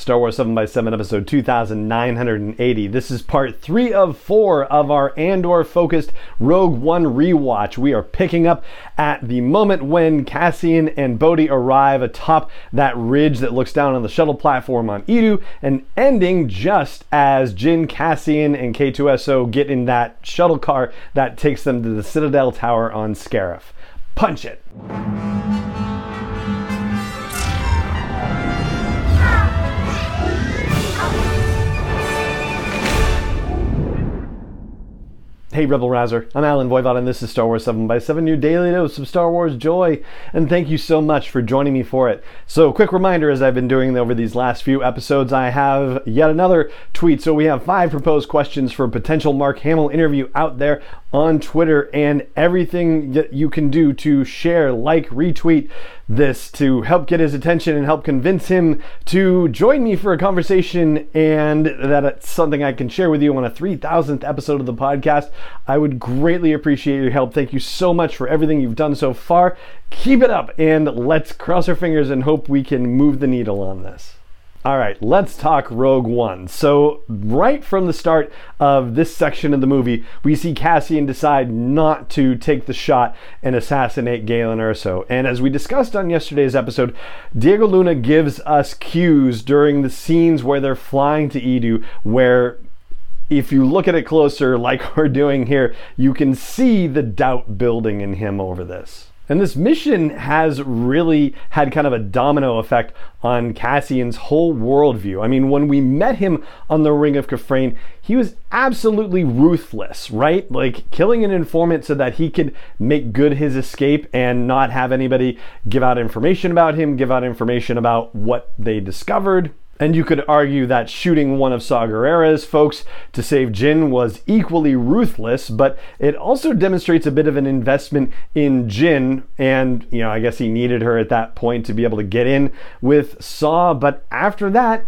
Star Wars 7x7 episode 2980. This is part 3 of 4 of our Andor focused Rogue One rewatch. We are picking up at the moment when Cassian and Bodhi arrive atop that ridge that looks down on the shuttle platform on Eadu and ending just as Jyn, Cassian, and K2SO get in that shuttle car that takes them to the Citadel Tower on Scarif. Punch it! Hey Rebel Rouser, I'm Allen Voivod and this is Star Wars 7x7, your daily dose of Star Wars joy, and thank you so much for joining me for it. So, quick reminder as I've been doing over these last few episodes, I have yet another tweet. So, we have five proposed questions for a potential Mark Hamill interview out there on Twitter, and everything that you can do to share, like, retweet this to help get his attention and help convince him to join me for a conversation, and that it's something I can share with you on a 3000th episode of the podcast. I would greatly appreciate your help. Thank you so much for everything you've done so far. Keep it up, and let's cross our fingers and hope we can move the needle on this. All right, let's talk Rogue One. So, right from the start of this section of the movie, we see Cassian decide not to take the shot and assassinate Galen Erso. And as we discussed on yesterday's episode, Diego Luna gives us cues during the scenes where they're flying to Eadu, where if you look at it closer, like we're doing here, you can see the doubt building in him over this. And this mission has really had kind of a domino effect on Cassian's whole worldview. I mean, when we met him on the Ring of Kafrene, he was absolutely ruthless, right? Like killing an informant so that he could make good his escape and not have anybody give out information about him, give out information about what they discovered. And you could argue that shooting one of Saw Gerrera's folks to save Jyn was equally ruthless, but it also demonstrates a bit of an investment in Jyn. And, you know, I guess he needed her at that point to be able to get in with Saw. But after that,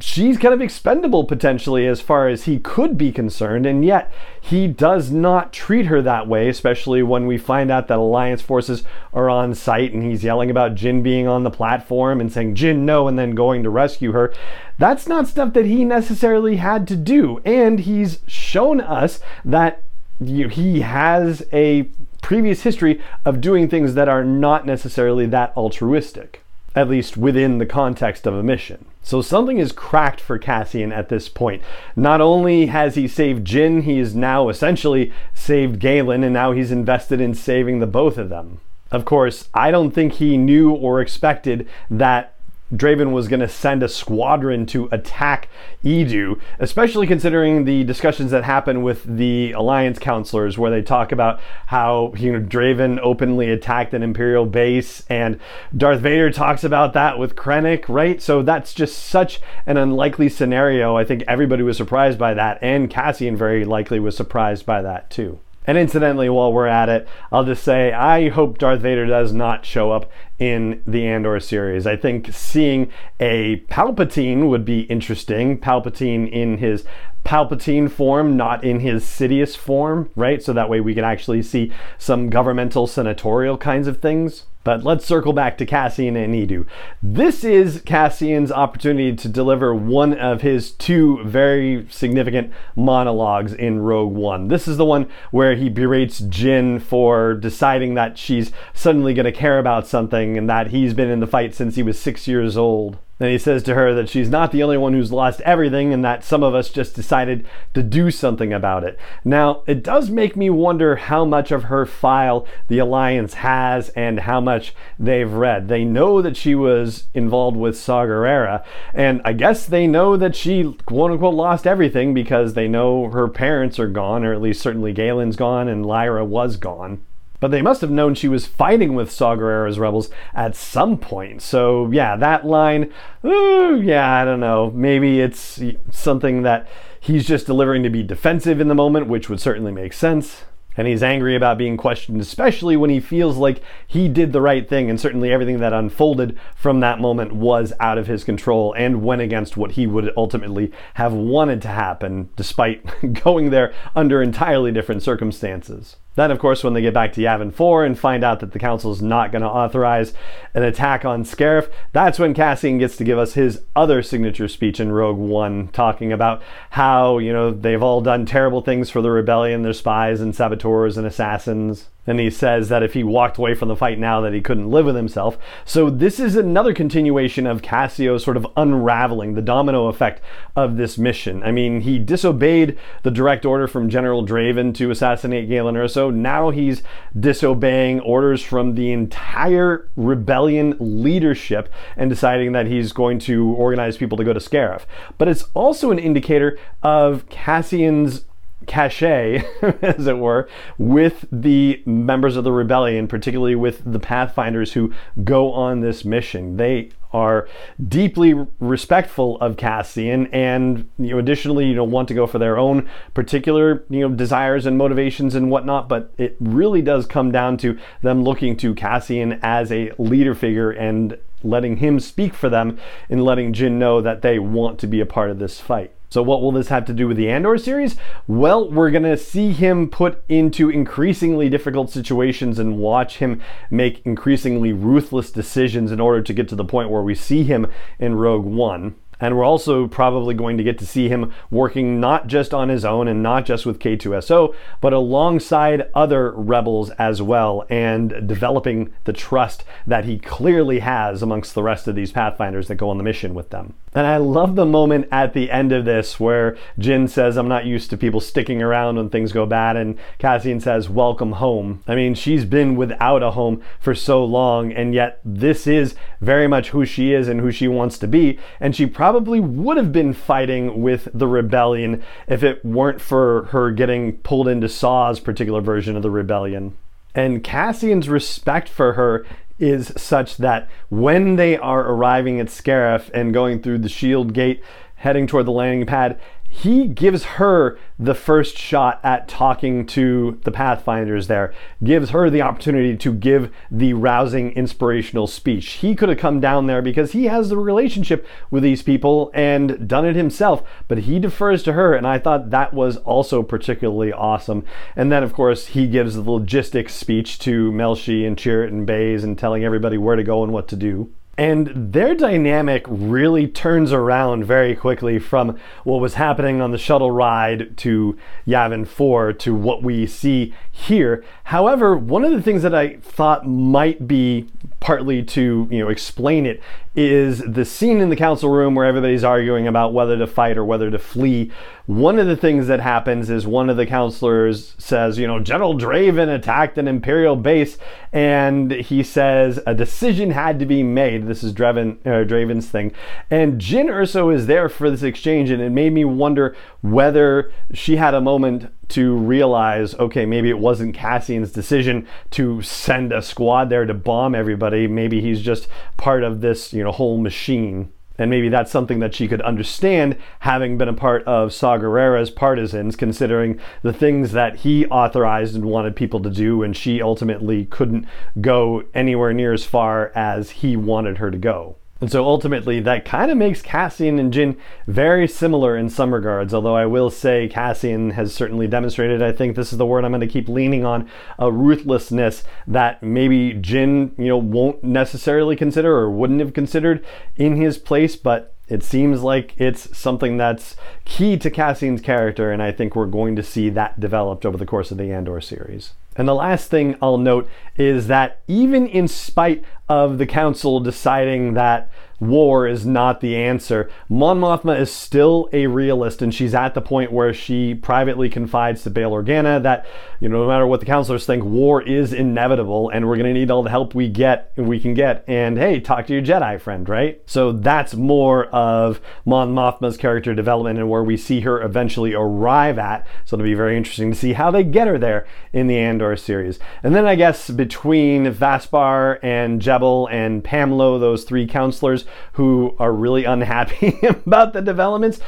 she's kind of expendable potentially as far as he could be concerned, and yet he does not treat her that way, especially when we find out that Alliance forces are on site and he's yelling about Jyn being on the platform and saying, Jyn, no, and then going to rescue her. That's not stuff that he necessarily had to do, and he's shown us that he has a previous history of doing things that are not necessarily that altruistic at least within the context of a mission. So something is cracked for Cassian at this point. Not only has he saved Jyn, he has now essentially saved Galen, and now he's invested in saving the both of them. Of course, I don't think he knew or expected that Draven was going to send a squadron to attack Eadu, especially considering the discussions that happen with the Alliance counselors, where they talk about how you know Draven openly attacked an Imperial base, and Darth Vader talks about that with Krennic, right? So that's just such an unlikely scenario. I think everybody was surprised by that, and Cassian very likely was surprised by that too. And incidentally, while we're at it, I'll just say I hope Darth Vader does not show up in the Andor series. I think seeing a Palpatine would be interesting. Palpatine in his Palpatine form, not in his Sidious form, right? So that way we can actually see some governmental senatorial kinds of things. But let's circle back to Cassian and Eadu. This is Cassian's opportunity to deliver one of his two very significant monologues in Rogue One. This is the one where he berates Jyn for deciding that she's suddenly going to care about something and that he's been in the fight since he was six years old. Then he says to her that she's not the only one who's lost everything and that some of us just decided to do something about it. Now, it does make me wonder how much of her file the Alliance has and how much they've read. They know that she was involved with Saw Gerrera, and I guess they know that she, quote unquote, lost everything because they know her parents are gone, or at least certainly Galen's gone and Lyra was gone. But they must have known she was fighting with Saw Gerrera's rebels at some point. So, yeah, that line, ooh, yeah, I don't know. Maybe it's something that he's just delivering to be defensive in the moment, which would certainly make sense. And he's angry about being questioned, especially when he feels like he did the right thing, and certainly everything that unfolded from that moment was out of his control and went against what he would ultimately have wanted to happen, despite going there under entirely different circumstances. Then, of course, when they get back to Yavin 4 and find out that the council is not going to authorize an attack on Scarif, that's when Cassian gets to give us his other signature speech in Rogue One, talking about how, you know, they've all done terrible things for the rebellion, they're spies and saboteurs and assassins. And he says that if he walked away from the fight now that he couldn't live with himself. So this is another continuation of Cassio sort of unraveling the domino effect of this mission. I mean, he disobeyed the direct order from General Draven to assassinate Galen Erso. Now he's disobeying orders from the entire rebellion leadership and deciding that he's going to organize people to go to Scarif. But it's also an indicator of Cassian's cachet, as it were, with the members of the rebellion, particularly with the Pathfinders who go on this mission. They are deeply respectful of Cassian and you know additionally you know want to go for their own particular you know desires and motivations and whatnot but it really does come down to them looking to Cassian as a leader figure and letting him speak for them and letting Jyn know that they want to be a part of this fight. So, what will this have to do with the Andor series? Well, we're going to see him put into increasingly difficult situations and watch him make increasingly ruthless decisions in order to get to the point where we see him in Rogue One. And we're also probably going to get to see him working not just on his own and not just with K2SO, but alongside other rebels as well, and developing the trust that he clearly has amongst the rest of these Pathfinders that go on the mission with them. And I love the moment at the end of this where Jyn says, I'm not used to people sticking around when things go bad, and Cassian says, Welcome home. I mean, she's been without a home for so long, and yet this is very much who she is and who she wants to be, and she probably would have been fighting with the rebellion if it weren't for her getting pulled into Saw's particular version of the rebellion. And Cassian's respect for her is such that when they are arriving at Scarif and going through the shield gate, heading toward the landing pad, he gives her the first shot at talking to the Pathfinders there, gives her the opportunity to give the rousing, inspirational speech. He could have come down there because he has the relationship with these people and done it himself, but he defers to her, and I thought that was also particularly awesome. And then, of course, he gives the logistics speech to Melshi and Chirrut and Baze and telling everybody where to go and what to do. And their dynamic really turns around very quickly from what was happening on the shuttle ride to Yavin 4 to what we see here. However, one of the things that I thought might be partly to you know explain it is the scene in the council room where everybody's arguing about whether to fight or whether to flee. One of the things that happens is one of the counselors says, you know, General Draven attacked an Imperial base, and he says a decision had to be made. This is Draven, uh, Draven's thing. And Jyn Erso is there for this exchange, and it made me wonder whether she had a moment to realize, okay, maybe it wasn't Cassian's decision to send a squad there to bomb everybody. Maybe he's just part of this, you know, whole machine. And maybe that's something that she could understand, having been a part of Saw Gerrera's partisans, considering the things that he authorized and wanted people to do, and she ultimately couldn't go anywhere near as far as he wanted her to go. And so ultimately, that kind of makes Cassian and Jyn very similar in some regards. Although I will say Cassian has certainly demonstrated, I think this is the word I'm going to keep leaning on, a ruthlessness that maybe Jyn, you know, won't necessarily consider or wouldn't have considered in his place. But it seems like it's something that's key to Cassian's character, and I think we're going to see that developed over the course of the Andor series. And the last thing I'll note is that even in spite of the council deciding that war is not the answer. Mon Mothma is still a realist, and she's at the point where she privately confides to Bail Organa that, you know, no matter what the counselors think, war is inevitable, and we're going to need all the help we get, we can get. And hey, talk to your Jedi friend, right? So that's more of Mon Mothma's character development and where we see her eventually arrive at. So it'll be very interesting to see how they get her there in the Andor series. And then I guess between Vaspar and Jebel and Pamlo, those three counselors who are really unhappy about the developments,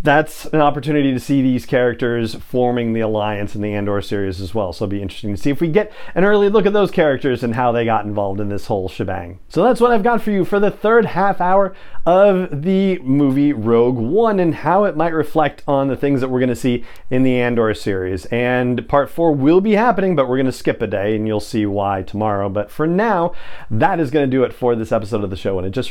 that's an opportunity to see these characters forming the alliance in the Andor series as well. So it'll be interesting to see if we get an early look at those characters and how they got involved in this whole shebang. So that's what I've got for you for the third half hour of the movie Rogue One and how it might reflect on the things that we're going to see in the Andor series. And part four will be happening, but we're going to skip a day and you'll see why tomorrow. But for now, that is going to do it for this episode of the show. And it just